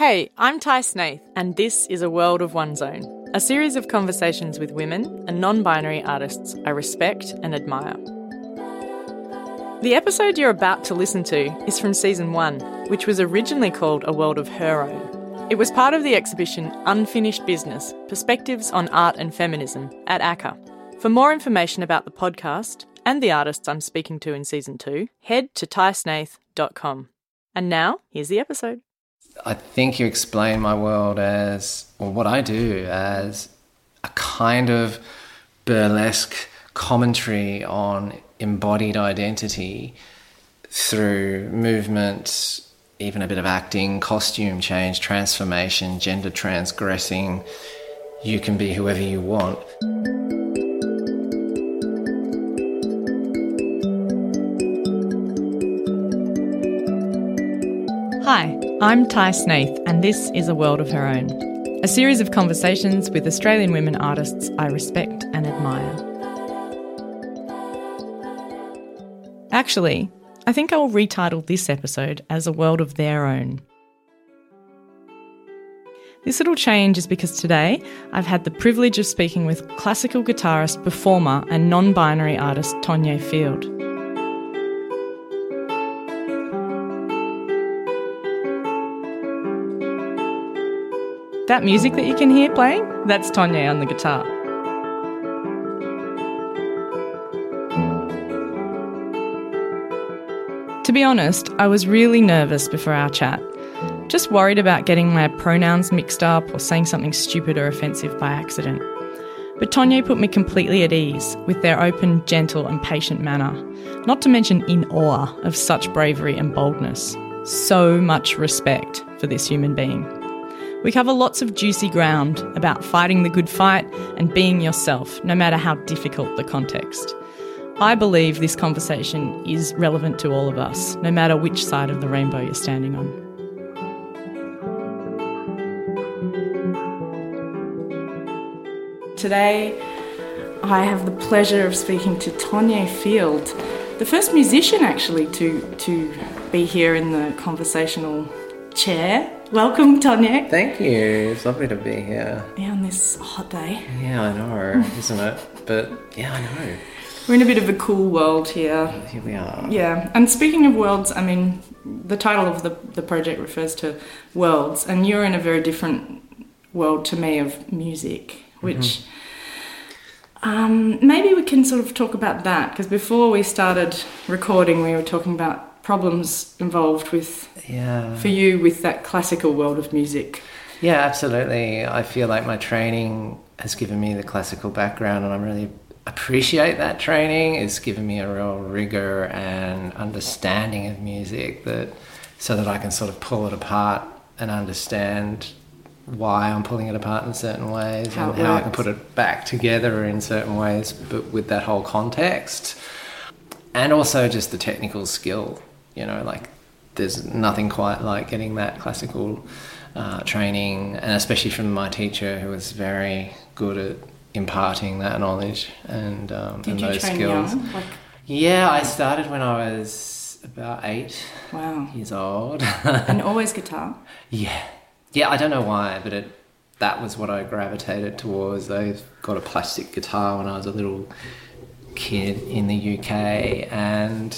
Hey, I'm Tai Snaith, and this is A World of One's Own, a series of conversations with women and non binary artists I respect and admire. The episode you're about to listen to is from season one, which was originally called A World of Her Own. It was part of the exhibition Unfinished Business Perspectives on Art and Feminism at ACCA. For more information about the podcast and the artists I'm speaking to in season two, head to taisnaith.com. And now, here's the episode. I think you explain my world as, or what I do, as a kind of burlesque commentary on embodied identity through movement, even a bit of acting, costume change, transformation, gender transgressing. You can be whoever you want. I'm Tai Snaith, and this is A World of Her Own, a series of conversations with Australian women artists I respect and admire. Actually, I think I'll retitle this episode as A World of Their Own. This little change is because today I've had the privilege of speaking with classical guitarist, performer, and non binary artist Tonié Field. That music that you can hear playing, that's Tonié on the guitar. To be honest, I was really nervous before our chat. Just worried about getting my pronouns mixed up or saying something stupid or offensive by accident. But Tonié put me completely at ease with their open, gentle, and patient manner, not to mention in awe of such bravery and boldness. So much respect for this human being. We cover lots of juicy ground about fighting the good fight and being yourself, no matter how difficult the context. I believe this conversation is relevant to all of us, no matter which side of the rainbow you're standing on. Today, I have the pleasure of speaking to Tonié Field, the first musician actually to, to be here in the conversational chair. Welcome, Tonié. Thank you. It's lovely to be here. Yeah, on this hot day. Yeah, I know, isn't it? But yeah, I know. We're in a bit of a cool world here. Here we are. Yeah, and speaking of worlds, I mean, the title of the, the project refers to worlds, and you're in a very different world to me of music, which um, maybe we can sort of talk about that because before we started recording, we were talking about problems involved with Yeah. for you with that classical world of music. Yeah, absolutely. I feel like my training has given me the classical background, and I really appreciate that training. It's given me a real rigor and understanding of music that so that I can sort of pull it apart and understand why I'm pulling it apart in certain ways How and how I can put it back together in certain ways, but with that whole context. And also just the technical skill, you know, like there's nothing quite like getting that classical uh, training, and especially from my teacher who was very good at imparting that knowledge and, um, Did and you those train skills. young? Like, Yeah, I started when I was about eight wow. years old. And always guitar. yeah, yeah, I don't know why, but it that was what I gravitated towards. I got a plastic guitar when I was a little kid in the UK, and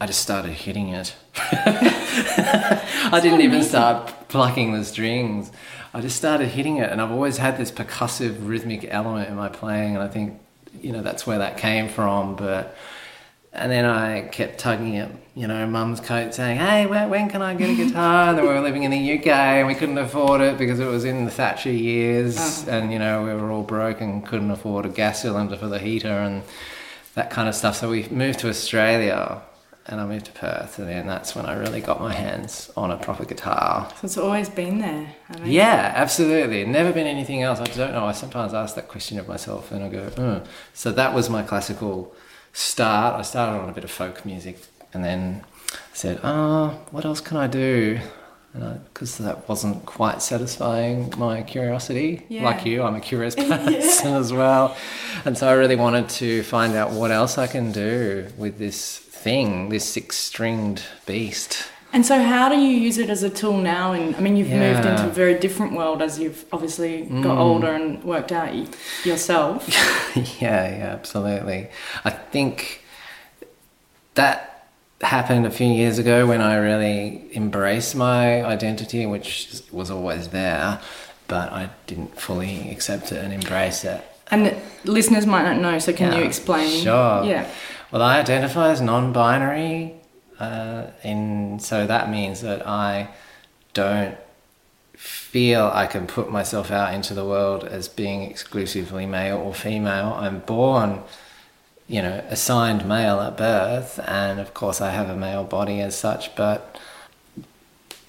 I just started hitting it. I didn't even start plucking the strings. I just started hitting it, and I've always had this percussive rhythmic element in my playing, and I think you know that's where that came from. But and then I kept tugging at you know mum's coat, saying, "Hey, when, when can I get a guitar?" And then we were living in the UK, and we couldn't afford it because it was in the Thatcher years, Oh. and you know we were all broke and couldn't afford a gas cylinder for the heater and that kind of stuff. So we moved to Australia, and I moved to Perth, and then that's when I really got my hands on a proper guitar. So it's always been there. I mean, Yeah, absolutely. Never been anything else. I don't know. I sometimes ask that question of myself and I go, "Hmm." so that was my classical start. I started on a bit of folk music and then said, oh, what else can I do? Because that wasn't quite satisfying my curiosity. Yeah. Like you, I'm a curious person as well. And so I really wanted to find out what else I can do with this thing, this six stringed beast And so, how do you use it as a tool now? And I mean, you've moved into a very different world as you've obviously got Mm. older and worked out y- yourself. yeah, yeah, absolutely. I think that happened a few years ago when I really embraced my identity, which was always there, but I didn't fully accept it and embrace it. and listeners might not know, so can Yeah, you explain? Sure. Yeah. Well, I identify as non-binary, uh, and so that means that I don't feel I can put myself out into the world as being exclusively male or female. I'm born, you know, assigned male at birth, and of course I have a male body as such, but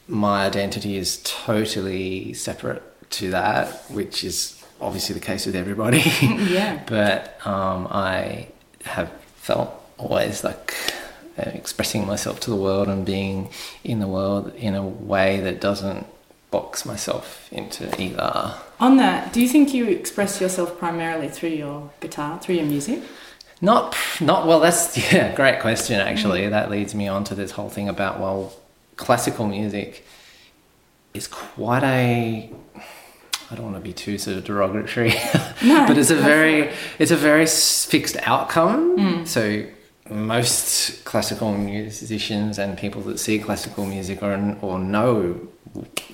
my identity is totally separate to that, which is obviously the case with everybody. Yeah. but um, I have felt always like uh, expressing myself to the world and being in the world in a way that doesn't box myself into either. On that, do you think you express yourself primarily through your guitar, through your music? Not, not well. That's yeah, great question. Actually, that leads me on to this whole thing about well, classical music is quite a. I don't want to be too sort of derogatory, No, but it's a very it's a very fixed outcome. So most classical musicians and people that see classical music or or know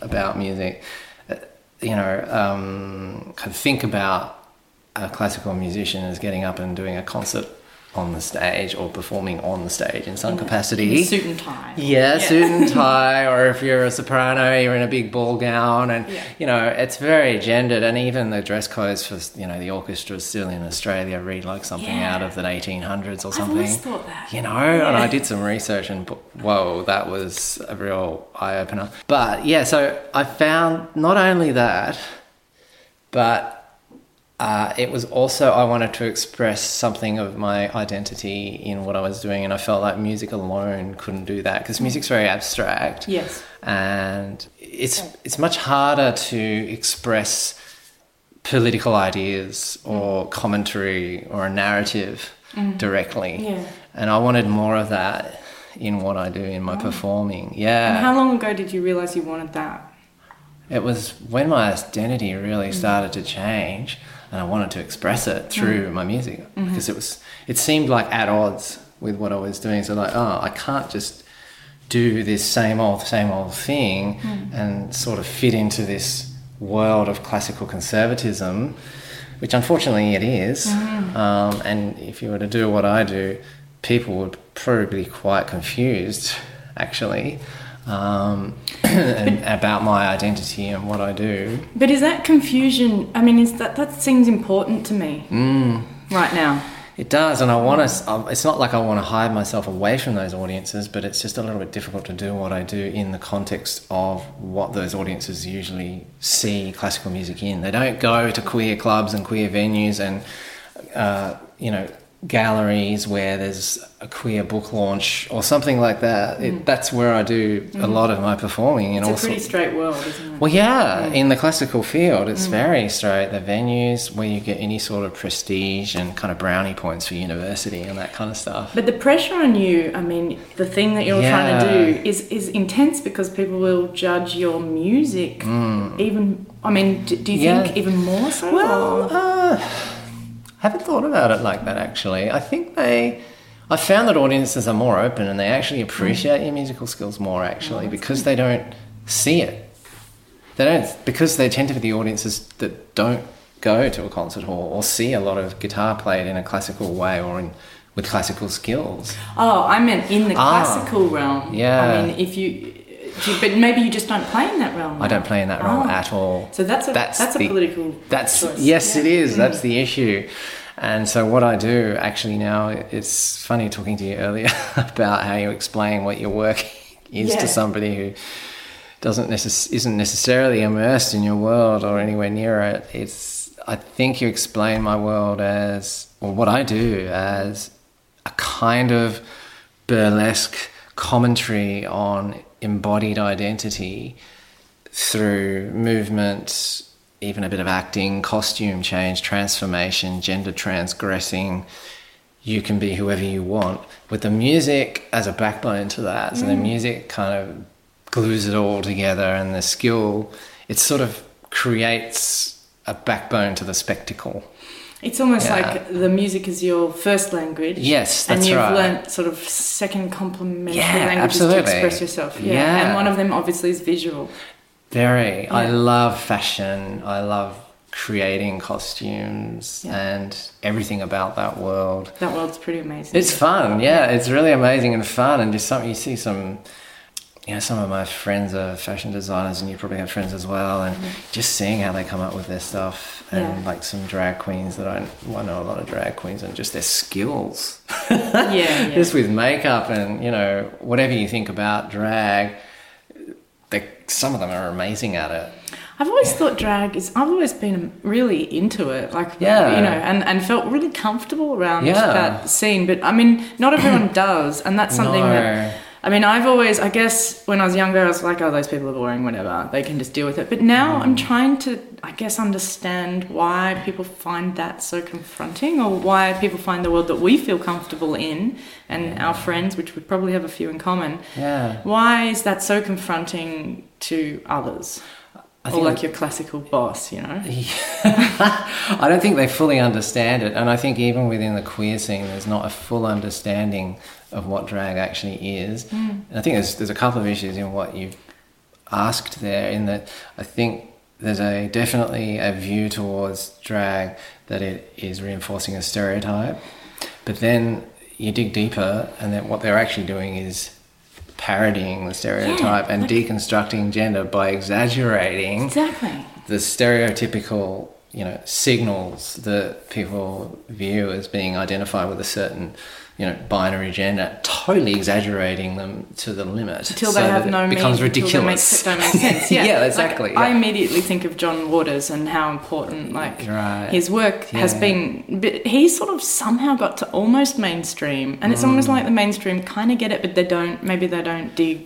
about music, uh, you know, um, kind of think about a classical musician as getting up and doing a concert on the stage or performing on the stage in some capacity. Suit and tie. Yeah, suit and tie, or if you're a soprano, you're in a big ball gown, and Yeah. you know it's very gendered. And even the dress codes for you know the orchestras still in Australia read like something Yeah. out of the 1800s or something. always thought that. You know, and I did some research, and whoa, that was a real eye opener. But yeah, so I found not only that, but uh, it was also I wanted to express something of my identity in what I was doing, and I felt like music alone couldn't do that because music's very abstract, Yes. and it's it's much harder to express political ideas or commentary or a narrative directly. Yeah. And I wanted more of that in what I do in my performing. Yeah. And how long ago did you realize you wanted that? It was when my identity really started to change, and I wanted to express it mm. through my music mm-hmm. because it was it seemed like at odds with what I was doing. So like, oh, I can't just do this same old same old thing mm. and sort of fit into this world of classical conservatism, which unfortunately it is. Mm. Um, and if you were to do what I do, people would probably be quite confused, actually. Um, and about my identity and what I do. But is that confusion? I mean, is that that seems important to me Mm. right now? It does, and I want to. It's not like I want to hide myself away from those audiences, but it's just a little bit difficult to do what I do in the context of what those audiences usually see classical music in. They don't go to queer clubs and queer venues and, uh, you know, galleries where there's a queer book launch or something like that. It, that's where I do a lot of my performing. It's a pretty straight world, isn't it? well, yeah, in the classical field, it's very straight. The venues where you get any sort of prestige and kind of brownie points for university and that kind of stuff. But the pressure on you, I mean, the thing that you're trying to do is, is intense because people will judge your music even, I mean, do, do you Mm. Yeah. think even more so? Well, uh, haven't thought about it like that actually. I think they. I found that audiences are more open and they actually appreciate your musical skills more actually because they don't see it. They don't because they tend to be the audiences that don't go to a concert hall or see a lot of guitar played in a classical way or in with classical skills. oh, I meant in the Ah. classical realm. Yeah. I mean, if you, you- but maybe you just don't play in that realm. I don't play in that realm Oh. at all. So that's a that's, a the- political. That's choice. yes, Yeah. it is. That's the issue. And so what I do actually now, it's funny talking to you earlier about how you explain what your work is Yeah. to somebody who doesn't necess- isn't necessarily immersed in your world or anywhere near it. It's I think you explain my world as or what I do as a kind of burlesque commentary on embodied identity through movement, even a bit of acting, costume change, transformation, gender transgressing, you can be whoever you want with the music as a backbone to that. So the mm. music kind of glues it all together, and the skill it sort of creates a backbone to the spectacle. It's almost Yeah. like the music is your first language. Yes, and you've right. learnt sort of second complementary Yeah, languages absolutely. to express yourself. Yeah. Yeah. And one of them obviously is visual. Very. I love fashion. I love creating costumes and everything about that world. That world's pretty amazing. It's fun, yeah. It's really amazing and fun, and just something you see some. You know, some of my friends are fashion designers, and you probably have friends as well. And just seeing how they come up with their stuff, and Mm-hmm. Yeah. like some drag queens that I, I know a lot of drag queens, and just their skills, yeah, yeah. just with makeup and you know whatever you think about drag, they some of them are amazing at it. I've always thought drag is. I've always been really into it, like Yeah. you know, and, and felt really comfortable around Yeah. that scene. But I mean, not everyone does, and that's something No. that. I mean, I've always, I guess, when I was younger, I was like, oh, those people are boring, whatever. They can just deal with it. But now Mm. I'm trying to, I guess, understand why people find that so confronting or why people find the world that we feel comfortable in and our friends, which we probably have a few in common, Yeah. why is that so confronting to others? I or like your classical boss, you know? I don't think they fully understand it, and I think even within the queer scene, there's not a full understanding of what drag actually is. Hmm. And I think there's there's a couple of issues in what you've asked there. In that, I think there's a definitely a view towards drag that it is reinforcing a stereotype, but then you dig deeper, and then what they're actually doing is parodying the stereotype and deconstructing gender by exaggerating Exactly. the stereotypical you know signals that people view as being identified with a certain you know binary gender totally exaggerating them to the limit Until so they have no it becomes meaning, until they ridiculous Make, don't make sense. Yeah, yeah Like, exactly I immediately think of John Waters and how important like Right. his work has been. But he sort of somehow got to almost mainstream, and it's Mm. almost like the mainstream kind of get it, but they don't. Maybe they don't dig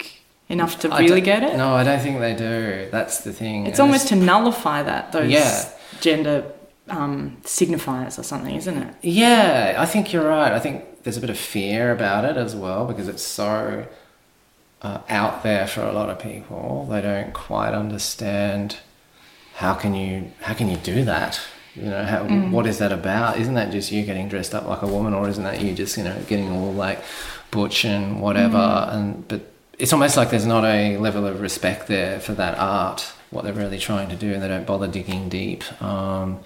enough to I really get it. no i don't think they do that's the thing It's And almost to nullify that those Yeah. Gender um, signifiers or something, isn't it? Yeah, I think you're right. I think there's a bit of fear about it as well because it's so uh, out there for a lot of people. They don't quite understand how can you how can you do that. You know, how, what is that about? Isn't that just you getting dressed up like a woman, or isn't that you just you know getting all like butch and whatever? And but it's almost like there's not a level of respect there for that art, what they're really trying to do, and they don't bother digging deep. Um,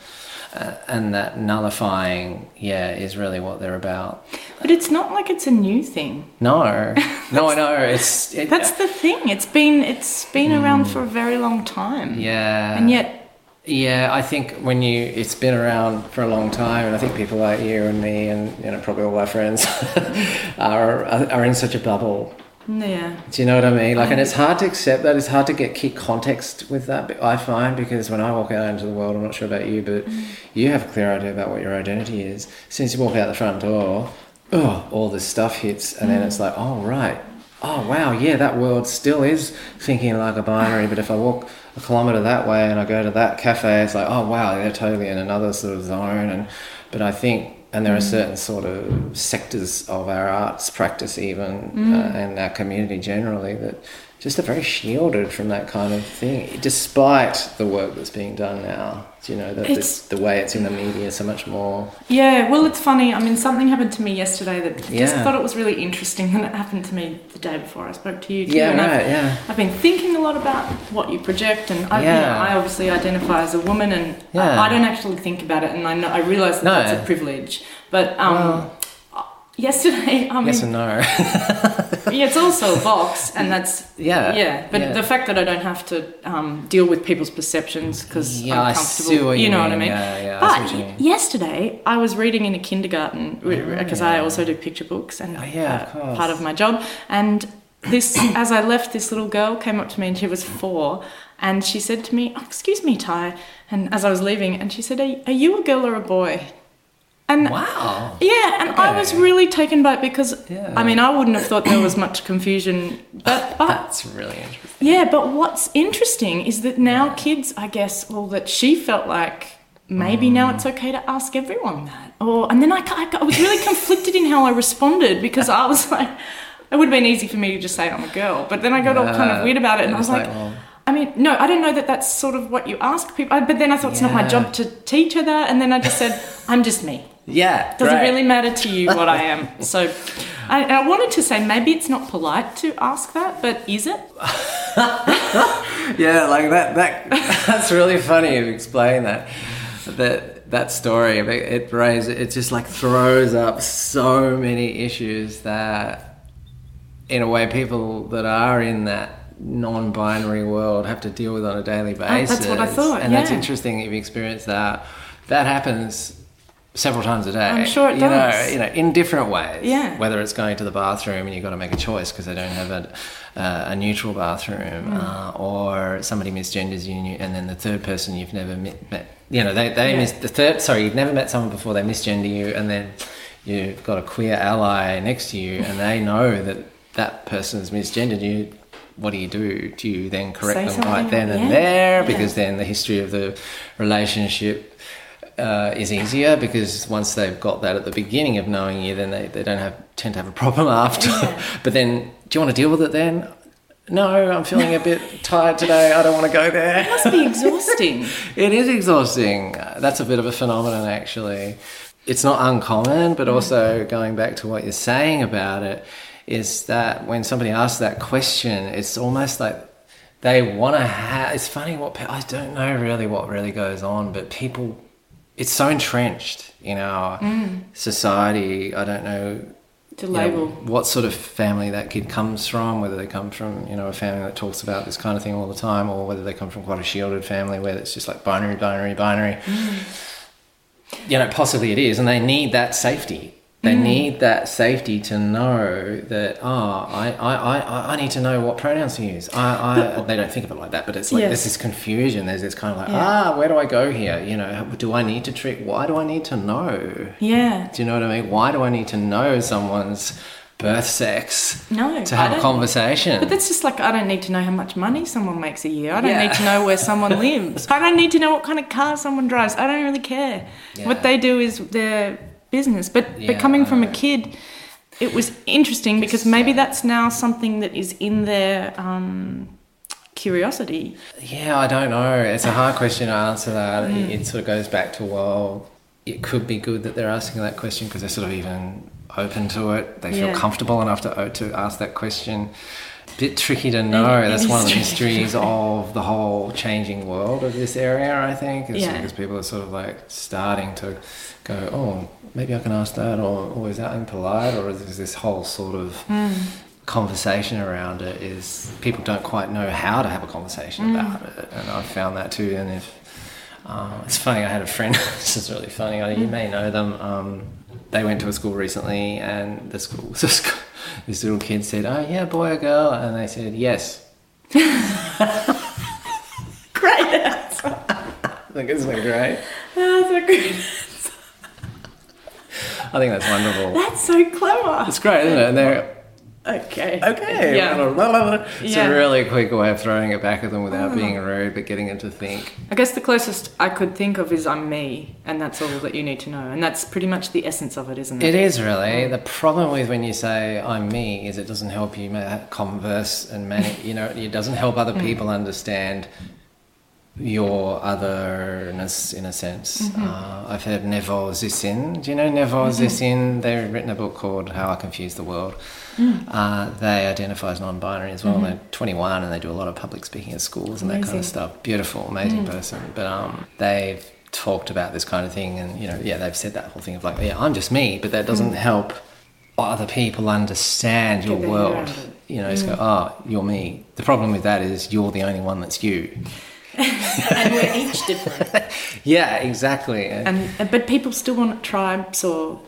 and that nullifying, yeah, is really what they're about. But it's not like it's a new thing. No, no, I know. It's it, That's the thing. It's been it's been around for a very long time. Mm. yeah, And yet, yeah. I think when you, it's been around for a long time, and I think people like you and me, and you know, probably all our friends, are are in such a bubble. Yeah. Do you know what I mean? Like, and it's hard to accept that. It's hard to get key context with that. I find because when I walk out into the world, I'm not sure about you, but mm. you have a clear idea about what your identity is. Since you walk out the front door, oh, all this stuff hits, and then it's mm. like, oh right, oh wow, yeah, that world still is thinking like a binary. But if I walk a kilometer that way and I go to that cafe, it's like, oh wow, they're totally in another sort of zone. And but I think. And there are certain sort of sectors of our arts practice, even uh, and our community generally, that just are very shielded from that kind of thing, despite the work that's being done now. You know, that It's- the, way it's in the media so much more. Yeah, well, it's funny. I mean, something happened to me yesterday that just Yeah. thought it was really interesting, and it happened to me the day before I spoke to you. Too, Yeah, and I've- yeah. I've been thinking a lot about what you project, and I, you know, I obviously identify as a woman, and Yeah. I, I don't actually think about it, and I know I realise that No. that's a privilege. But um, Well- yesterday, I mean, Yes and no. yeah, it's also a box, and that's Yeah, yeah. But yeah. the fact that I don't have to um, deal with people's perceptions because Yeah, I'm I comfortable, what you know what I mean. mean. Yeah, yeah, I But you mean. yesterday, I was reading in a kindergarten because I also do picture books and Oh, yeah, uh, course. part of my job. And this, as I left, this little girl came up to me, and she was four. And she said to me, oh, "Excuse me, Tai." And as I was leaving, and she said, "Are, are you a girl or a boy?" And wow. yeah, and I was really taken by it because Yeah. I mean I wouldn't have thought there was much confusion, but but That's really interesting. yeah, but what's interesting is that now kids, I guess, well, that she felt like maybe now it's okay to ask everyone that. Or and then I, I, I was really conflicted in how I responded because I was like, it would have been easy for me to just say I'm a girl, but then I got all kind of weird about it, and It I was was like. like, well- I mean, no, I don't know that that's sort of what you ask people. But then I thought it's not my job to teach her that. And then I just said, I'm just me. Yeah. Doesn't great. really matter to you what I am. So I, I wanted to say maybe it's not polite to ask that, but is it? Yeah, like that. That that's really funny to explain that. That that story. It, it raises. It just like throws up so many issues that, in a way, people that are in that non-binary world have to deal with on a daily basis. Oh, that's what I thought, And that's interesting. If you experience that, that happens several times a day. I'm sure it you does. Know, you know, in different ways. Yeah. Whether it's going to the bathroom and you've got to make a choice because they don't have a, uh, a neutral bathroom, Mm. uh, or somebody misgenders you, and then the third person you've never met, met you know, they, they Yeah. mis- the third, sorry, you've never met someone before, they misgender you, and then you've got a queer ally next to you, and they know that that person's misgendered you. What do you do? Do you then correct Say them right then and yeah, there? yeah. Because then the history of the relationship uh, is easier because once they've got that at the beginning of knowing you, then they, they don't have tend to have a problem after. Yeah. but then, do you want to deal with it then? No, I'm feeling a bit tired today. I don't want to go there. It must be exhausting. It is exhausting. That's a bit of a phenomenon, actually. It's not uncommon, but also going back to what you're saying about it, is that when somebody asks that question, it's almost like they want to have. It's funny what pe- I don't know really what really goes on, but people, it's so entrenched in our mm. society. I don't know to you know, label. what sort of family that kid comes from, whether they come from, you know, a family that talks about this kind of thing all the time, or whether they come from quite a shielded family where it's just like binary, binary, binary. Mm. You know, possibly it is, and they need that safety. They need that safety to know that, oh, I, I, I, I need to know what pronouns to use. I, I, they don't think of it like that, but it's like Yes. there's this confusion. There's this kind of like, Yeah. ah, where do I go here? You know, do I need to treat, why do I need to know? Yeah. Do you know what I mean? Why do I need to know someone's birth sex No. to have a conversation? But that's just like I don't need to know how much money someone makes a year. I don't Yeah. need to know where someone lives. I don't need to know what kind of car someone drives. I don't really care. Yeah. What they do is their business. But Yeah, but coming from a kid, it was interesting because maybe that's now something that is in their um, curiosity. yeah, I don't know. It's a hard question to answer that. Mm. It, it sort of goes back to, well, it could be good that they're asking that question because they're sort of even open to it. They feel Yeah. comfortable enough to, to ask that question. Bit tricky to know. it That's one of the mysteries of the whole changing world of this area, I think. Is Yeah. because people are sort of like starting to go, oh, maybe I can ask that, or, or is that impolite, or is this whole sort of Hmm. conversation around it is people don't quite know how to have a conversation Hmm. about it, and I've found that too. And if uh, it's funny, I had a friend. this is really funny. You may know them. Um, they went to a school recently, and the school, this little kid said, "Oh yeah, boy or girl?" And I said, "Yes." Great. answer. I think isn't great? That's so good. I think that's wonderful. That's so clever. It's great, isn't it? And they're Okay. okay. Yeah. It's Yeah. a really quick way of throwing it back at them without mm. being rude, but getting them to think. I guess the closest I could think of is I'm me, and that's all that you need to know. And that's pretty much the essence of it, isn't it? It is really mm. the problem with when you say "I'm me" is it doesn't help you converse and manage. You know, it doesn't help other mm. people understand your otherness in a sense. Uh, I've heard Nevo Zissin. Do you know Nevo Zissin? They've written a book called How I Confuse the World. Uh, they identify as non-binary as well. They're 21 and they do a lot of public speaking at schools and that kind of stuff. Beautiful, amazing person. But um, they've talked about this kind of thing, and you know, yeah, they've said that whole thing of like, yeah, I'm just me, but that doesn't help other people understand your Get their head world. You know, just go, oh, you're me. The problem with that is you're the only one that's you. And we're each different. Yeah, exactly. And but people still want tribes, or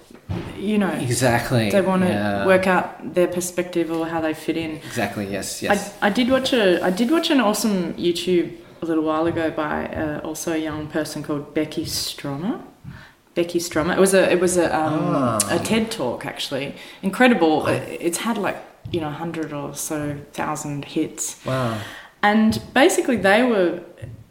you know, exactly. they want to Yeah. work out their perspective or how they fit in. Exactly. Yes. Yes. I, I did watch a I did watch an awesome YouTube a little while ago by uh, also a young person called Becky Stromer. Becky Stromer. It was a it was a um, Ah. a TED talk actually. Incredible. It- It's had like you know hundred or so thousand hits. wow. And basically, they were,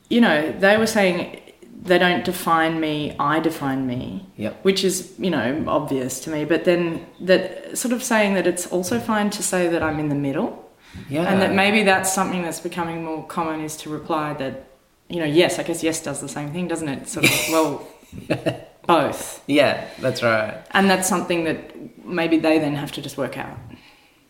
you know, they were saying they don't define me, I define me. Yep. Which is, you know, obvious to me. But then that sort of saying that it's also fine to say that I'm in the middle. Yeah. And that maybe that's something that's becoming more common is to reply that, you know, yes, I guess yes does the same thing, doesn't it? Sort of, well, both. Yeah, that's right. And that's something that maybe they then have to just work out.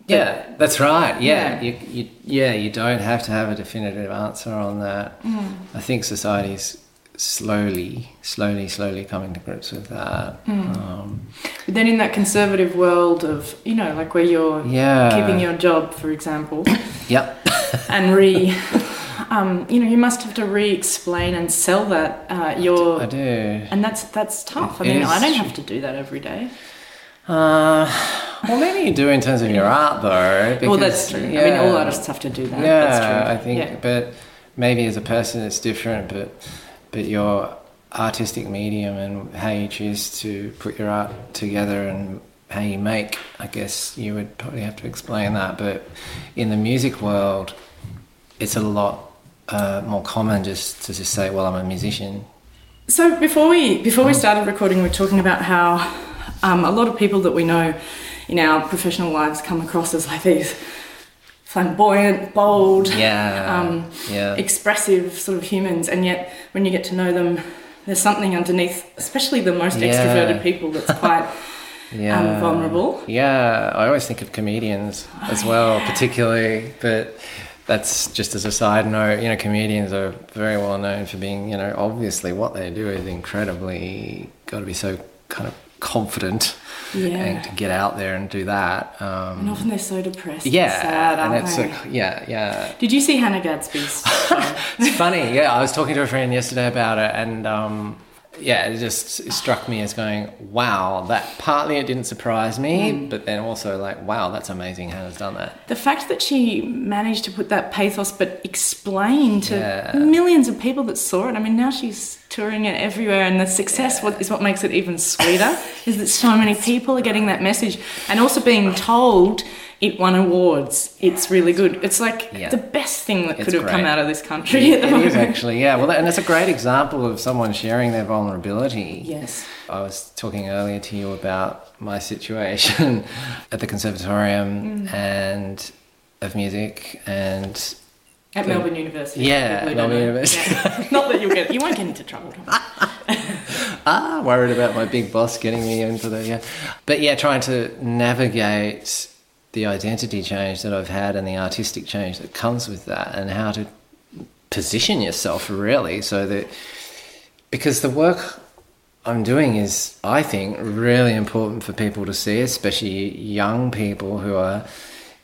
Yeah, that's right. Yeah, Yeah. You, you, yeah, you don't have to have a definitive answer on that. Mm. I think society's slowly, slowly, slowly coming to grips with that. Mm. Um, But then in that conservative world of, you know, like where you're yeah. keeping your job, for example, Yep. and re, um, you know, you must have to re-explain and sell that uh, your, I do. and that's that's tough. I mean, is I don't have to do that every day. Uh, well, maybe you do in terms of your art, though. well, that's true. I mean, all artists have to do that. Yeah, that's true. I think, Yeah. but maybe as a person it's different. But but your artistic medium and how you choose to put your art together and how you make, I guess you would probably have to explain that. But in the music world, it's a lot uh, more common just to just say, "Well, I'm a musician." So before we before we started recording, we were talking about how um, a lot of people that we know in our professional lives come across as like these flamboyant, bold, Yeah, um, yeah, expressive sort of humans, and yet when you get to know them, there's something underneath, especially the most Yeah. extroverted people, that's quite yeah. um, vulnerable. Yeah, I always think of comedians as well, particularly, but that's just as a side note, you know, comedians are very well known for being, you know, obviously what they do is incredibly got to be so kind of confident Yeah. and to get out there and do that. And Um, often they're so depressed. yeah, and sad, and it's a, yeah, yeah. Did you see Hannah Gadsby's? It's funny, yeah. I was talking to a friend yesterday about it, and um, yeah, it just struck me as going, "Wow!" That partly it didn't surprise me, Mm. but then also like, "Wow, that's amazing." Hannah's done that. The fact that she managed to put that pathos but explain to Yeah. millions of people that saw it. I mean, now she's touring it everywhere, and the success is what makes it even sweeter. is that so many people are getting that message and also being told it won awards. It's really good. It's like Yeah. the best thing that It's could have come out of this country It moment. is actually, yeah. Well, that, and it's a great example of someone sharing their vulnerability. Yes. I was talking earlier to you about my situation at the Conservatorium Mm. and of music and At The- Melbourne University. Yeah, Melbourne. University. Yeah. Not that you'll get you won't get into trouble. ah, worried about my big boss getting me into the yeah. But yeah, trying to navigate the identity change that I've had and the artistic change that comes with that, and how to position yourself really, so that because the work I'm doing is, I think, really important for people to see, especially young people who are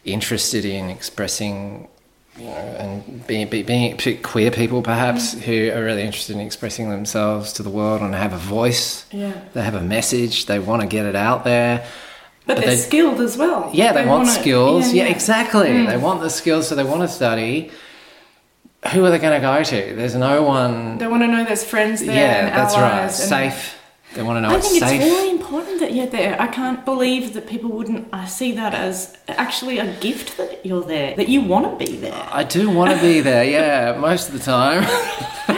interested in expressing you know, and being, be- being queer people perhaps mm. who are really interested in expressing themselves to the world and have a voice. Yeah. They have a message. They want to get it out there. But, But they're they- skilled as well. Yeah, they, want wanna- skills. Yeah, yeah. exactly. They mm. want the skills, so they want to study. Who are they going to go to? There's no one. They want to know there's friends there. yeah, and that's right. Safe. They want to know I it's think safe. it's really important that you're there. I can't believe that people wouldn't I see that as actually a gift that you're there, that you want to be there. I do want to be there. Yeah, most of the time.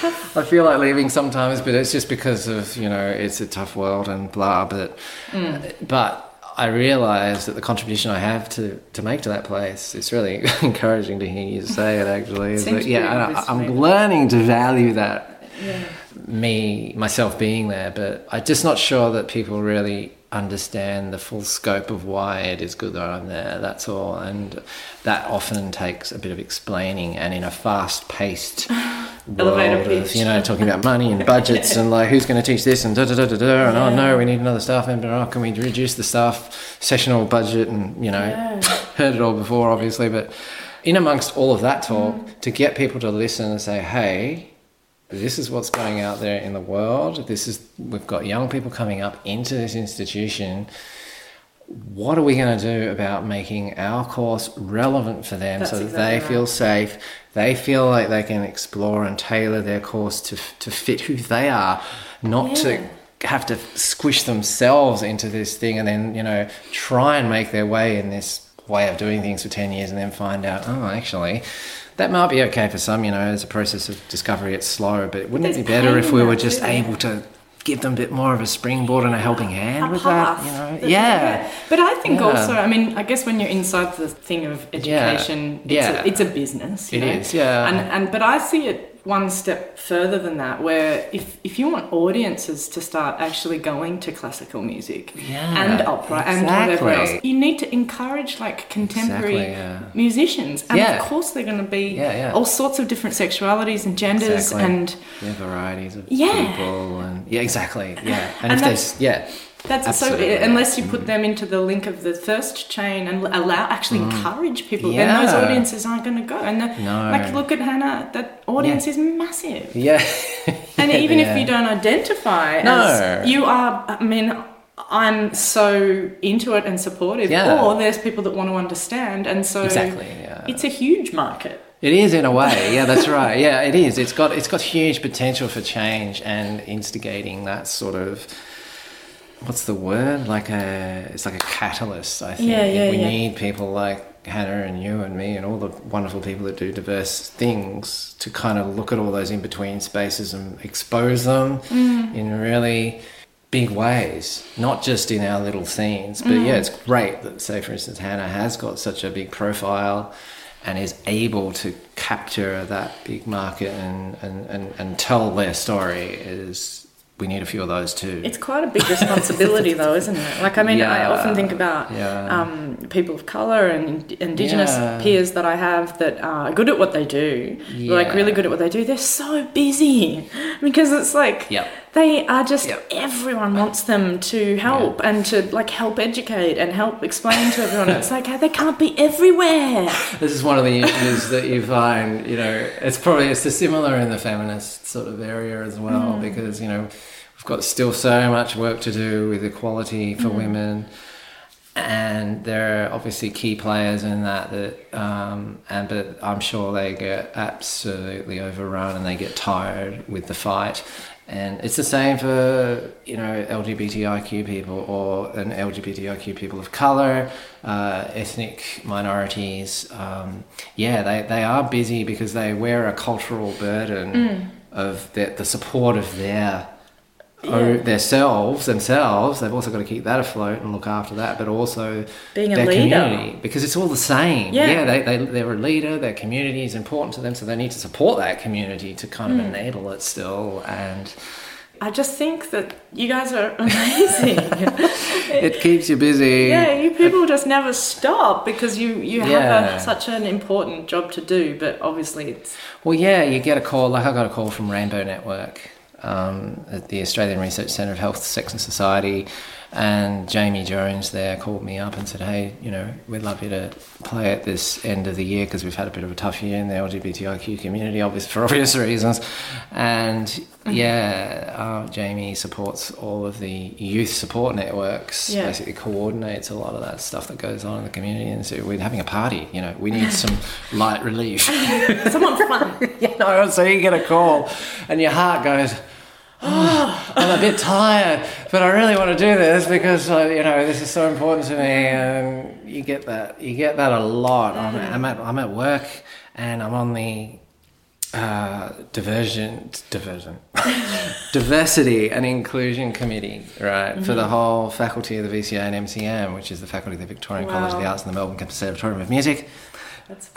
tough. I feel like leaving sometimes, but it's just because of you know it's a tough world and blah. But mm. but I realise that the contribution I have to, to make to that place it's really encouraging to hear you say it. Actually, is Seems that, yeah, pretty and obvious I, I'm learning to value that Yeah. me myself being there, but I'm just not sure that people really understand the full scope of why it is good that I'm there. That's all, and that often takes a bit of explaining. And in a fast-paced world of you know talking about money and budgets and like who's going to teach this and da da da da da and oh no we need another staff member oh can we reduce the staff sessional budget and you know Yeah. heard it all before obviously but in amongst all of that talk Mm. to get people to listen and say hey this is what's going out there in the world this is we've got young people coming up into this institution what are we going to do about making our course relevant for them That's so that exactly they right. feel safe they feel like they can explore and tailor their course to, to fit who they are not Yeah. to have to squish themselves into this thing and then you know try and make their way in this way of doing things for 10 years and then find out oh actually that might be okay for some, you know, as a process of discovery, it's slow, but wouldn't There's it be better if we were just able to give them a bit more of a springboard and a helping hand a with path. that, you know? That- Yeah. But I think Yeah. also, I mean, I guess when you're inside the thing of education, It's, Yeah. A, it's a business. You It know? is, yeah. And and but I see it one step further than that, where if if you want audiences to start actually going to classical music Yeah, and opera and whatever else, you need to encourage like contemporary Exactly, yeah. musicians, and Yeah. of course they're going to be all sorts of different sexualities and genders Exactly. and. Yeah, varieties of Yeah. people and yeah, exactly. Yeah. And, And if there's yeah. That's Absolutely. so unless you put them into the link of the first chain and allow actually encourage people, then Mm. Those audiences aren't going to go. And the, No. like look at Hannah, that audience is massive. Yeah. And even Yeah. if you don't identify No. as you are, I mean, I'm so into it and supportive. Yeah. Or there's people that want to understand, and so Exactly, yeah. it's a huge market. It is in a way, yeah, that's right. Yeah, it is. It's got it's got huge potential for change and instigating that sort of what's the word? Like a it's like a catalyst. I think Yeah, yeah, we yeah. need people like Hannah and you and me and all the wonderful people that do diverse things to kind of look at all those in between spaces and expose them Mm. in really big ways, not just in our little scenes. But Mm. yeah, it's great that, say, for instance, Hannah has got such a big profile and is able to capture that big market and, and, and, and tell their story is we need a few of those too. It's quite a big responsibility, though, isn't it? Like, I mean, I often think about Yeah. um, people of color and indigenous Yeah. peers that I have that are good at what they do, like really good at what they do. They're so busy because it's like Yep. They are just Yep. everyone wants them to help and to like help educate and help explain to everyone. it's like they can't be everywhere. This is one of the issues that you find, you know, it's probably it's similar in the feminist sort of area as well because, you know, we've got still so much work to do with equality for women. And there are obviously key players in that that um, and but I'm sure they get absolutely overrun and they get tired with the fight. And it's the same for you know LGBTIQ people or an LGBTIQ people of color, uh, ethnic minorities. Um, yeah, they, they are busy because they wear a cultural burden of the, the support of their oh, themselves themselves. They've also got to keep that afloat and look after that, but also Being a their leader. community because it's all the same. Yeah. Yeah, they, they they're a leader. Their community is important to them, so they need to support that community to kind of mm. enable it still and. I just think that you guys are amazing. it keeps you busy. Yeah, you people just never stop because you you have Yeah. a, such an important job to do. But obviously, it's Well, yeah, you get a call. Like I got a call from Rainbow Network um, at the Australian Research Centre of Health, Sex and Society, and Jamie Jones there called me up and said, "Hey, you know, we'd love you to play at this end of the year because we've had a bit of a tough year in the LGBTIQ community, obvious for obvious reasons." And yeah, uh, Jamie supports all of the youth support networks. Yeah. Basically, coordinates a lot of that stuff that goes on in the community, and so we're having a party. You know, we need some light relief. someone fun. you know, so you get a call and your heart goes, oh, I'm a bit tired, but I really want to do this because, uh, you know, this is so important to me. And you get that, you get that a lot. I'm, I'm, at, I'm at work and I'm on the uh, diversion, diversion, diversity and inclusion committee, right, for the whole faculty of the VCA and MCM, which is the faculty of the Victorian College of the Arts and the Melbourne Conservatorium of Music. That's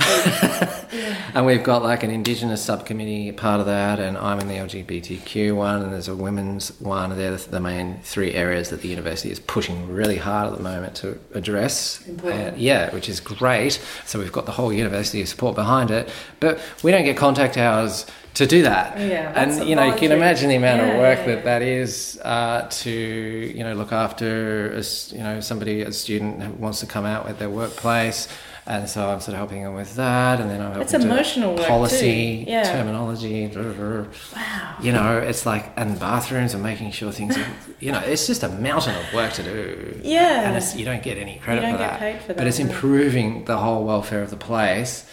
big. And we've got like an Indigenous subcommittee part of that, and I'm in the LGBTQ one, and there's a women's one. They're the, main three areas that the university is pushing really hard at the moment to address. Important. Uh, yeah, which is great. So we've got the whole university support behind it, but we don't get contact hours to do that. Yeah, and you know you can imagine the amount Yeah, of work yeah, that that is uh, to you know look after as you know somebody a student who wants to come out with their workplace. And so I'm sort of helping them with that, and then I'm helping It's emotional work policy, too. Yeah. terminology. wow. You know, it's like and bathrooms and making sure things. Are, you know, it's just a mountain of work to do. Yeah. and it's, you don't get any credit don't for get that. paid for But it's improving the whole welfare of the place.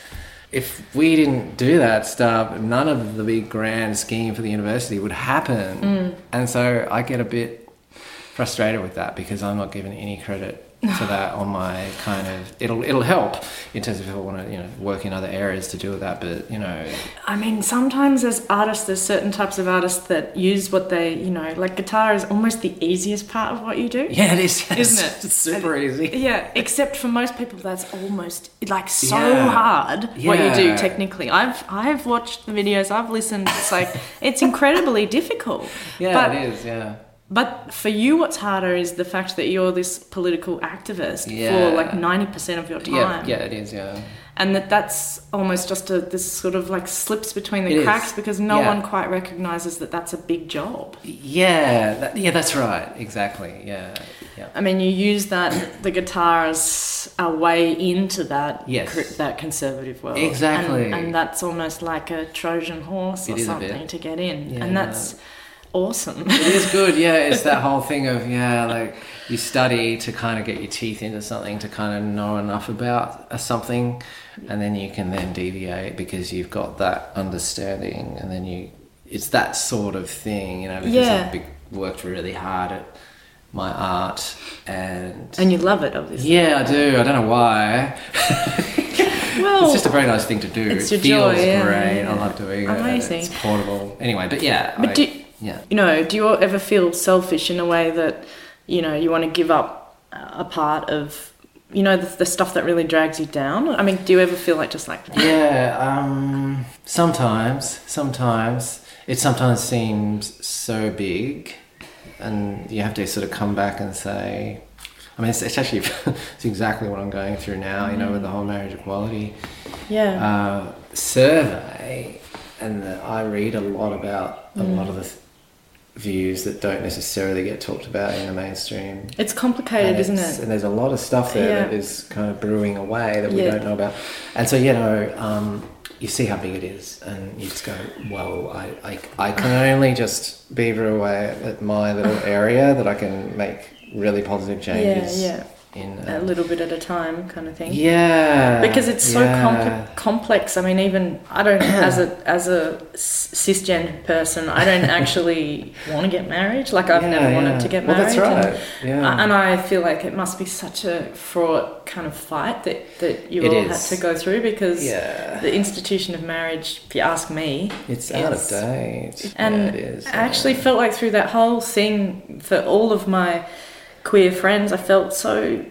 If we didn't do that stuff, none of the big grand scheme for the university would happen. Mm. And so I get a bit frustrated with that because I'm not given any credit to that on my kind of it'll it'll help in terms of if I want to you know work in other areas to do with that but you know I mean, sometimes as artists, there's certain types of artists that use what they, you know, like guitar is almost the easiest part of what you do. yeah it is Isn't it? it's super easy Yeah, except for most people, that's almost like so Yeah. hard what you do technically. I've I've watched the videos, I've listened. It's like it's incredibly difficult. yeah but, it is yeah But for you, what's harder is the fact that you're this political activist Yeah. for like ninety percent of your time, yeah yeah it is yeah and that that's almost just a this sort of like slips between the It is. cracks because no Yeah. one quite recognizes that that's a big job. yeah that, yeah that's right exactly yeah yeah I mean, you use that the guitar as a way into that Yes. cr- that conservative world. Exactly. and, and that's almost like a Trojan horse or It is something to get in, Yeah. and that's awesome. It is good, yeah. It's that whole thing of yeah, like you study to kind of get your teeth into something to kind of know enough about a something, and then you can then deviate because you've got that understanding, and then you it's that sort of thing, you know. Because Yeah. I've be, worked really hard at my art, and, and you love it, obviously. yeah, I do. I don't know why. Well, it's just a very nice thing to do. It's it feels joy, yeah, great. yeah. I love doing it. Amazing. It's portable. Anyway, but yeah. But I- do- yeah. you know, do you ever feel selfish in a way that you know you want to give up a part of you know the, the stuff that really drags you down? I mean, do you ever feel like just like Yeah, um, sometimes, sometimes it sometimes seems so big, and you have to sort of come back and say, I mean, it's, it's actually it's exactly what I'm going through now. You know, with the whole marriage equality yeah, uh, survey, and that I read a lot about a lot of the th- views that don't necessarily get talked about in the mainstream it's complicated, and isn't it? And there's a lot of stuff there Yeah. that is kind of brewing away that we Yeah. don't know about. And so, you know, um, you see how big it is, and you just go, "Well, I, I, I can only just beaver away at my little area that I can make really positive changes yeah. In." A um, little bit at a time, kind of thing. yeah, because it's so yeah. compl- complex. I mean, even I don't, as a as a cisgender person, I don't actually want to get married. Like I've Yeah, never wanted to get Well, married. that's and- right. Yeah. And I feel like it must be such a fraught kind of fight that, that you It all had to go through because Yeah. the institution of marriage, if you ask me, It's out of date. And yeah. I actually felt like through that whole thing, for all of my queer friends, I felt so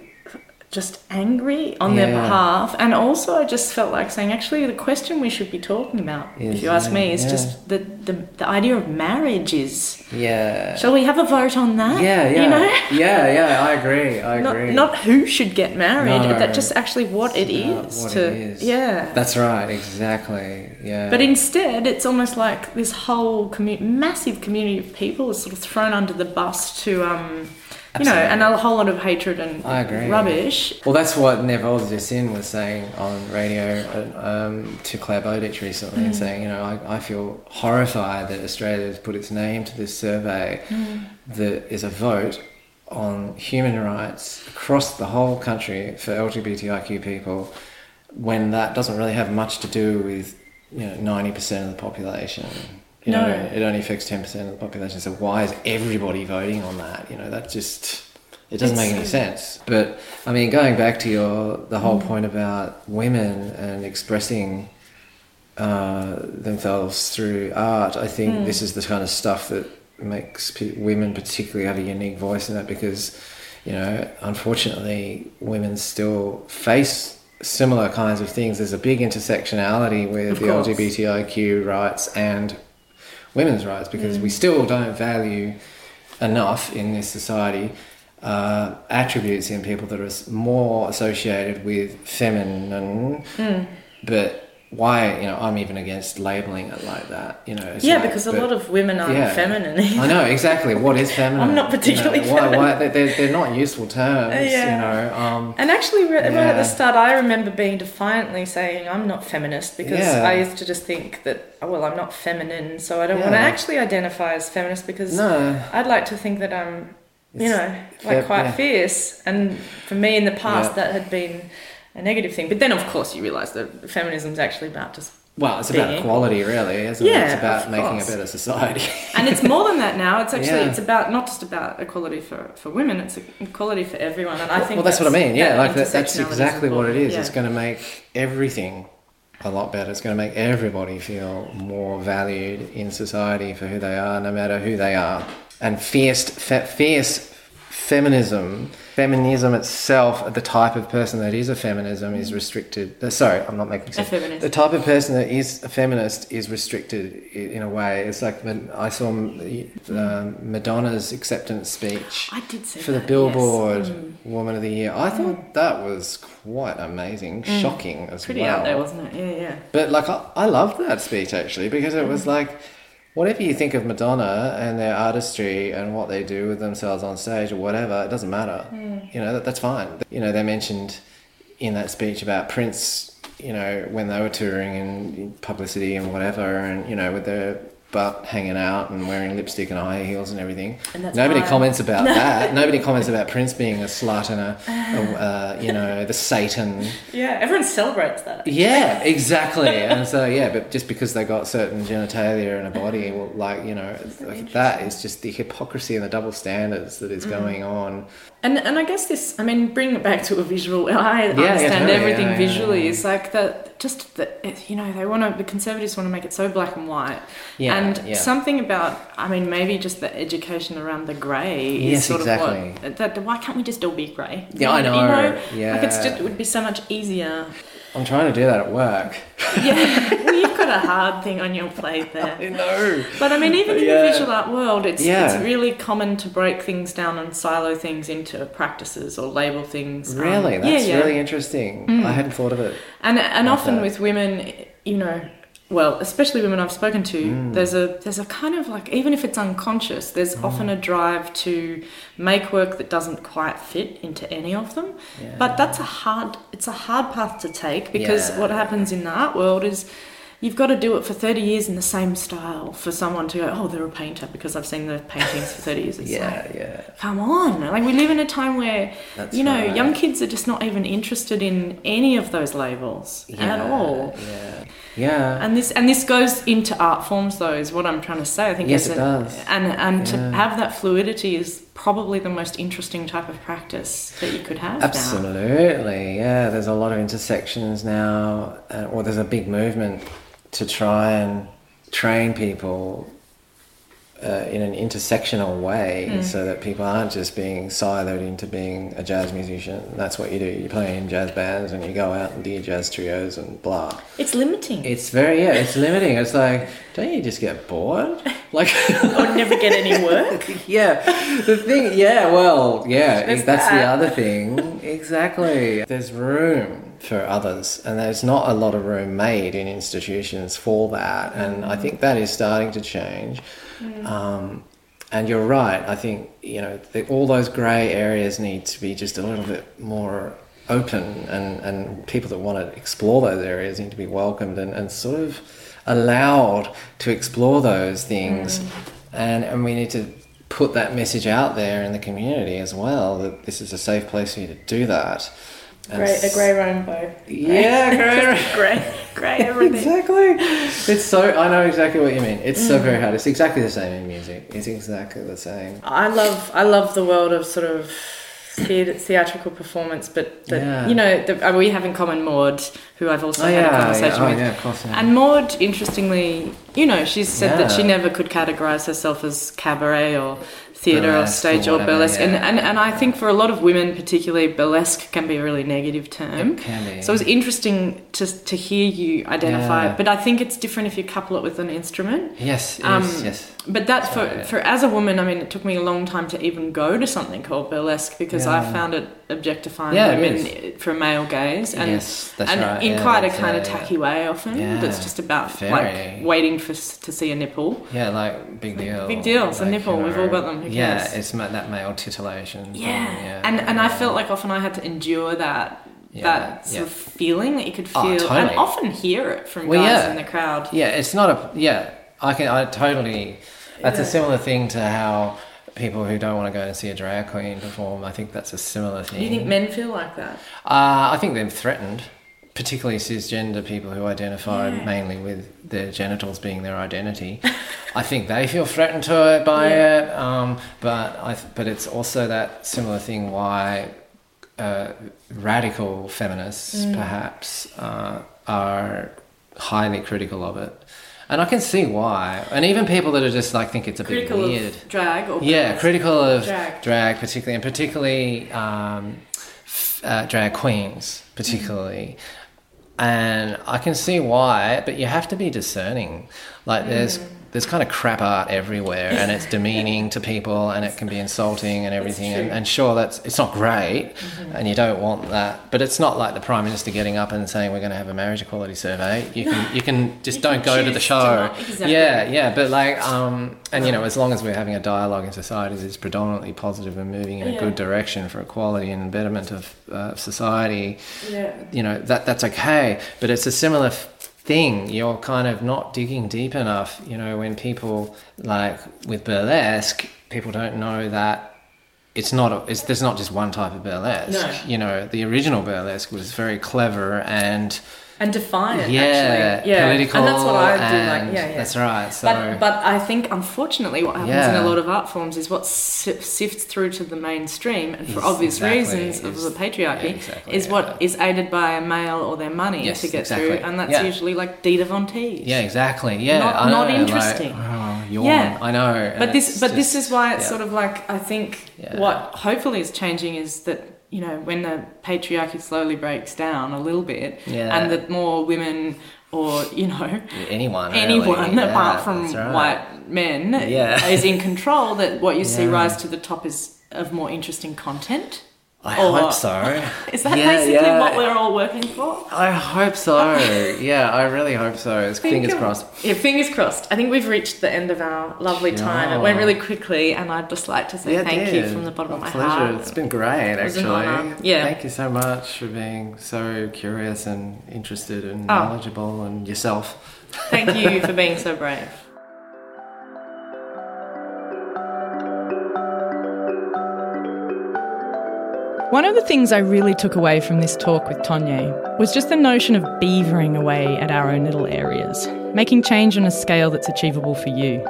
just angry on their behalf. And also, I just felt like saying, actually, the question we should be talking about, if you ask me, is yeah. just the, the, the idea of marriage is. yeah. Shall we have a vote on that? yeah, yeah, You know? yeah, yeah. I agree. I Not, agree. not who should get married, No. that just actually what It's what to it is. yeah. That's right, exactly. Yeah. But instead, it's almost like this whole commu- massive community of people is sort of thrown under the bus to, um, you know, and a whole lot of hatred and I agree. rubbish. well, that's what Neville Zessin was saying on radio um, to Clare Bowditch recently, Mm. and saying, you know, I, I feel horrified that Australia has put its name to this survey Mm. that is a vote on human rights across the whole country for LGBTIQ people when that doesn't really have much to do with you know 90% of the population you know No. it only affects 10% of the population so why is everybody voting on that you know that just it doesn't make any sense but i mean going back to your the Mm. whole point about women and expressing uh, themselves through art i think Mm. this is the kind of stuff that makes pe- women particularly have a unique voice in that because you know unfortunately women still face similar kinds of things there's a big intersectionality with Of the course. lgbtiq rights and women's rights because we still don't value enough in this society uh, attributes in people that are more associated with feminine but why you know i'm even against labeling it like that you know Yeah, like- because a but- lot of women aren't yeah. feminine. I know exactly what is feminine. I'm not particularly you know, why, why, they're, they're not useful terms. Yeah. You know, um, And actually, right, right at the start, I remember being defiantly saying, I'm not feminist because Yeah. I used to just think that, oh, well, I'm not feminine, so I don't want to actually identify as feminist because no, I'd like to think that I'm, you It's know, fair- like quite yeah. fierce. And for me in the past, Yeah. that had been a negative thing. But then, of course, you realise that feminism is actually about just Well, it's about equality, really, isn't it? Yeah, It's about making a better society. and it's more than that now. It's actually Yeah. it's about not just about equality for, for women. It's equality for everyone. And I think well, that's, what I mean. Yeah, that like that, that's exactly what it is. Yeah. It's going to make everything a lot better. It's going to make everybody feel more valued in society for who they are, no matter who they are. And fierce, fierce feminism, feminism itself, the type of person that is a feminism is restricted. uh, Sorry, I'm not making sense. feminist. The type of person that is a feminist is restricted in a way. It's like when I saw um, Madonna's acceptance speech I did see for the Billboard yes. Mm. Woman of the Year. I thought that was quite amazing, shocking as Pretty well. out there, wasn't it? Yeah, yeah. But like, I, I loved that speech actually because it Mm. was like, whatever you think of Madonna and their artistry and what they do with themselves on stage or whatever, it doesn't matter. Mm. You know, that, that's fine. You know, they mentioned in that speech about Prince, you know, when they were touring and publicity and whatever, and, you know, with their butt hanging out and wearing lipstick and high heels and everything. And that's Nobody comments about that. Nobody comments about Prince being a slut and a, a uh, you know, the Satan. Yeah, everyone celebrates that. Yeah, exactly. and so yeah, but just because they got certain genitalia and a body, well, like you know, like that is just the hypocrisy and the double standards that is Mm. going on. And and I guess this, I mean, bring it back to a visual. I yeah, understand totally, everything yeah, yeah, visually. yeah. It's like that, just that you know, they want to. The conservatives want to make it so black and white. Yeah, and yeah. something about, I mean, maybe just the education around the grey is Yes, sort exactly. of what. That, why can't we just all be grey? Yeah, I You know. like it's Yeah. just it would be so much easier. I'm trying to do that at work. Yeah, well, you've got a hard thing on your plate there. I know. But I mean, even in Yeah. the visual art world, it's Yeah. it's really common to break things down and silo things into practices or label things. um, Really, yeah, that's yeah. really interesting. Mm. I hadn't thought of it. And and like often that. with women, you know, well, especially women I've spoken to, Mm. there's a there's a kind of like even if it's unconscious, there's Mm. often a drive to make work that doesn't quite fit into any of them. Yeah. But that's a hard it's a hard path to take because Yeah. what happens in the art world is you've got to do it for 30 years in the same style for someone to go, oh, they're a painter because I've seen the paintings for 30 years. It's yeah, like, yeah. come on. Like, we live in a time where, That's you know, right. young kids are just not even interested in any of those labels at all. Yeah, yeah. And this and this goes into art forms, though, is what I'm trying to say. I think Yes, it a- does. And and to have that fluidity is probably the most interesting type of practice that you could have. Now. Absolutely, yeah. There's a lot of intersections now, uh, or there's a big movement to try and train people uh, in an intersectional way Mm. so that people aren't just being siloed into being a jazz musician. That's what you do. You play in jazz bands and you go out and do your jazz trios and blah. It's limiting. It's very, yeah, it's limiting. It's like, don't you just get bored? Like, or never get any work. yeah, the thing, yeah, well, yeah, There's that's the other thing. Exactly. There's room for others, and there's not a lot of room made in institutions for that, and I think that is starting to change. Um, and you're right. I think you know the, all those grey areas need to be just a little bit more open, and, and people that want to explore those areas need to be welcomed and, and sort of allowed to explore those things. And and we need to put that message out there in the community as well that this is a safe place for you to do that. And Grey, a s- grey rainbow. Yeah, grey. grey, grey everything. Exactly. It's so. I know exactly what you mean. It's so very hard. It's exactly the same in music. It's exactly the same. I love I love the world of sort of theatre, theatrical performance, but the, Yeah. you know the, uh, we have in common Maud, who I've also Oh had a conversation yeah. Oh with. yeah, of course. Yeah. And Maud, interestingly, you know, she's said that she never could categorize herself as cabaret or theatre or Burlesque or stage or, burlesque. And, yeah. and, and I think for a lot of women, particularly, burlesque can be a really negative term. It can be. So it's interesting to, to hear you identify Yeah. it. But I think it's different if you couple it with an instrument. yes, yes, Um, yes. But that for, Right. for as a woman, I mean, it took me a long time to even go to something called burlesque because I found it objectifying Yeah, women for male gaze, and yes, that's and right. in yeah, quite a kind of tacky way often. Yeah. That's just about Very. like waiting for to see a nipple. Yeah, like big deal. Big deal, it's a nipple, you we've all got them, yeah, it's that male titillation. thing, Yeah, and and I felt like often I had to endure that. Yeah, That sort yeah. of feeling that you could Oh, feel, and often hear it from Well, guys yeah. in the crowd. Yeah, it's not a yeah. I can I totally. That's Yeah. a similar thing to how people who don't want to go and see a drag queen perform. I think that's a similar thing. Do you think men feel like that? Uh, I think they're threatened particularly cisgender people who identify Yeah. mainly with their genitals being their identity. I think they feel threatened to it by Yeah. it. Um, but I, th- but it's also that similar thing why uh, radical feminists Mm. perhaps uh, are highly critical of it. And I can see why. And even people that are just like think it's a Critical bit weird. of drag or Yeah, critical of Drag. drag, particularly, and particularly um, uh, drag queens, particularly. And I can see why, but you have to be discerning. Like, there's there's kind of crap art everywhere, and it's demeaning to people, and it can be insulting and everything. And, and sure, that's it's not great, and you don't want that. But it's not like the prime minister getting up and saying we're going to have a marriage equality survey. You can you can just You don't can go to the show. not- exactly. Yeah, yeah, but like, um, and you know, as long as we're having a dialogue in society that's predominantly positive and moving in a good direction for equality and betterment of uh, society, Yeah. you know, that that's okay. But it's a similar f- thing. You're kind of not digging deep enough. You know, when people like with burlesque, people don't know that. It's not. A, it's, there's not just one type of burlesque. No. You know, the original burlesque was very clever and And defiant, yeah, actually. Yeah. political. And that's what I do like. Yeah, yeah. That's right. So But, but I think, unfortunately, what happens in a lot of art forms is what sifts through to the mainstream, and for Is- obvious exactly, reasons of the patriarchy, yeah, exactly, is yeah. what is aided by a male or their money Yes, to get exactly. through, and that's Yeah. usually like Dita Von Teese. Yeah, exactly. Yeah, Not- not know, interesting. Like, oh, yawn. Yeah. I know. But this, it's but this is why it's yeah. sort of like I think Yeah. what hopefully is changing is that you know when the patriarchy slowly breaks down a little bit, Yeah. and that more women or you know anyone, really. anyone Yeah, apart from right. white men Yeah. is in control that what you see rise to the top is of more interesting content I or- hope so. is that Yeah, basically yeah. what we're all working for I hope so. yeah, I really hope so. It's fingers of- crossed. yeah fingers crossed i think we've reached the end of our lovely time it went really quickly and i'd just like to say Yeah, thank you from the bottom of my pleasure. heart It's been great, actually. Yeah. Thank you so much for being so curious and interested and Oh. knowledgeable and yourself. thank you for being so brave One of the things I really took away from this talk with Tonié was just the notion of beavering away at our own little areas, making change on a scale that's achievable for you.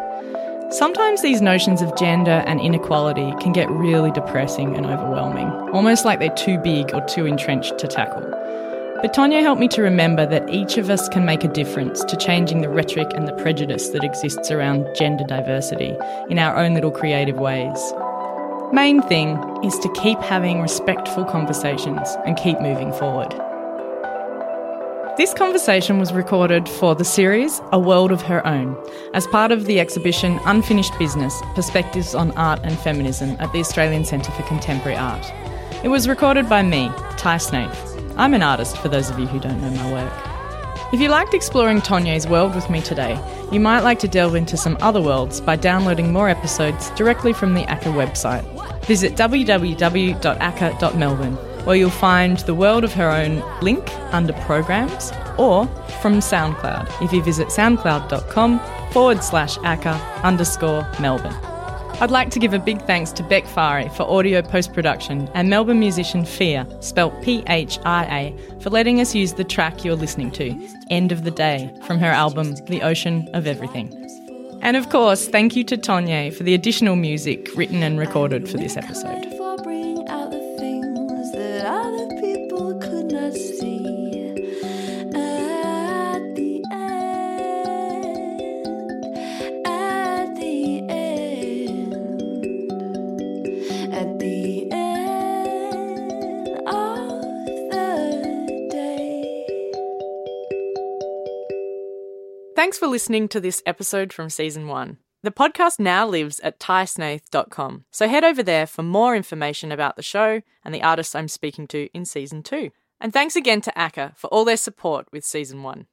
Sometimes these notions of gender and inequality can get really depressing and overwhelming, almost like they're too big or too entrenched to tackle. But Tonié helped me to remember that each of us can make a difference to changing the rhetoric and the prejudice that exists around gender diversity in our own little creative ways. Main thing is to keep having respectful conversations and keep moving forward. This conversation was recorded for the series A World of Her Own as part of the exhibition Unfinished Business Perspectives on Art and Feminism at the Australian Centre for Contemporary Art. It was recorded by me, Tai Snaith. I'm an artist, for those of you who don't know my work. If you liked exploring Tonié's world with me today, you might like to delve into some other worlds by downloading more episodes directly from the ACCA website. Visit www.acca.melbourne, where you'll find the World of Her Own link under programs, or from SoundCloud if you visit soundcloud.com forward slash ACCA underscore Melbourne. I'd like to give a big thanks to Bec Fary for audio post production and Melbourne musician Phia, spelt P H I A, for letting us use the track you're listening to, End of the Day, from her album The Ocean of Everything. And of course, thank you to Tonié for the additional music written and recorded for this episode. Thanks for listening to this episode from season one. The podcast now lives at taisnaith.com, so head over there for more information about the show and the artists I'm speaking to in season two. And thanks again to ACCA for all their support with season one.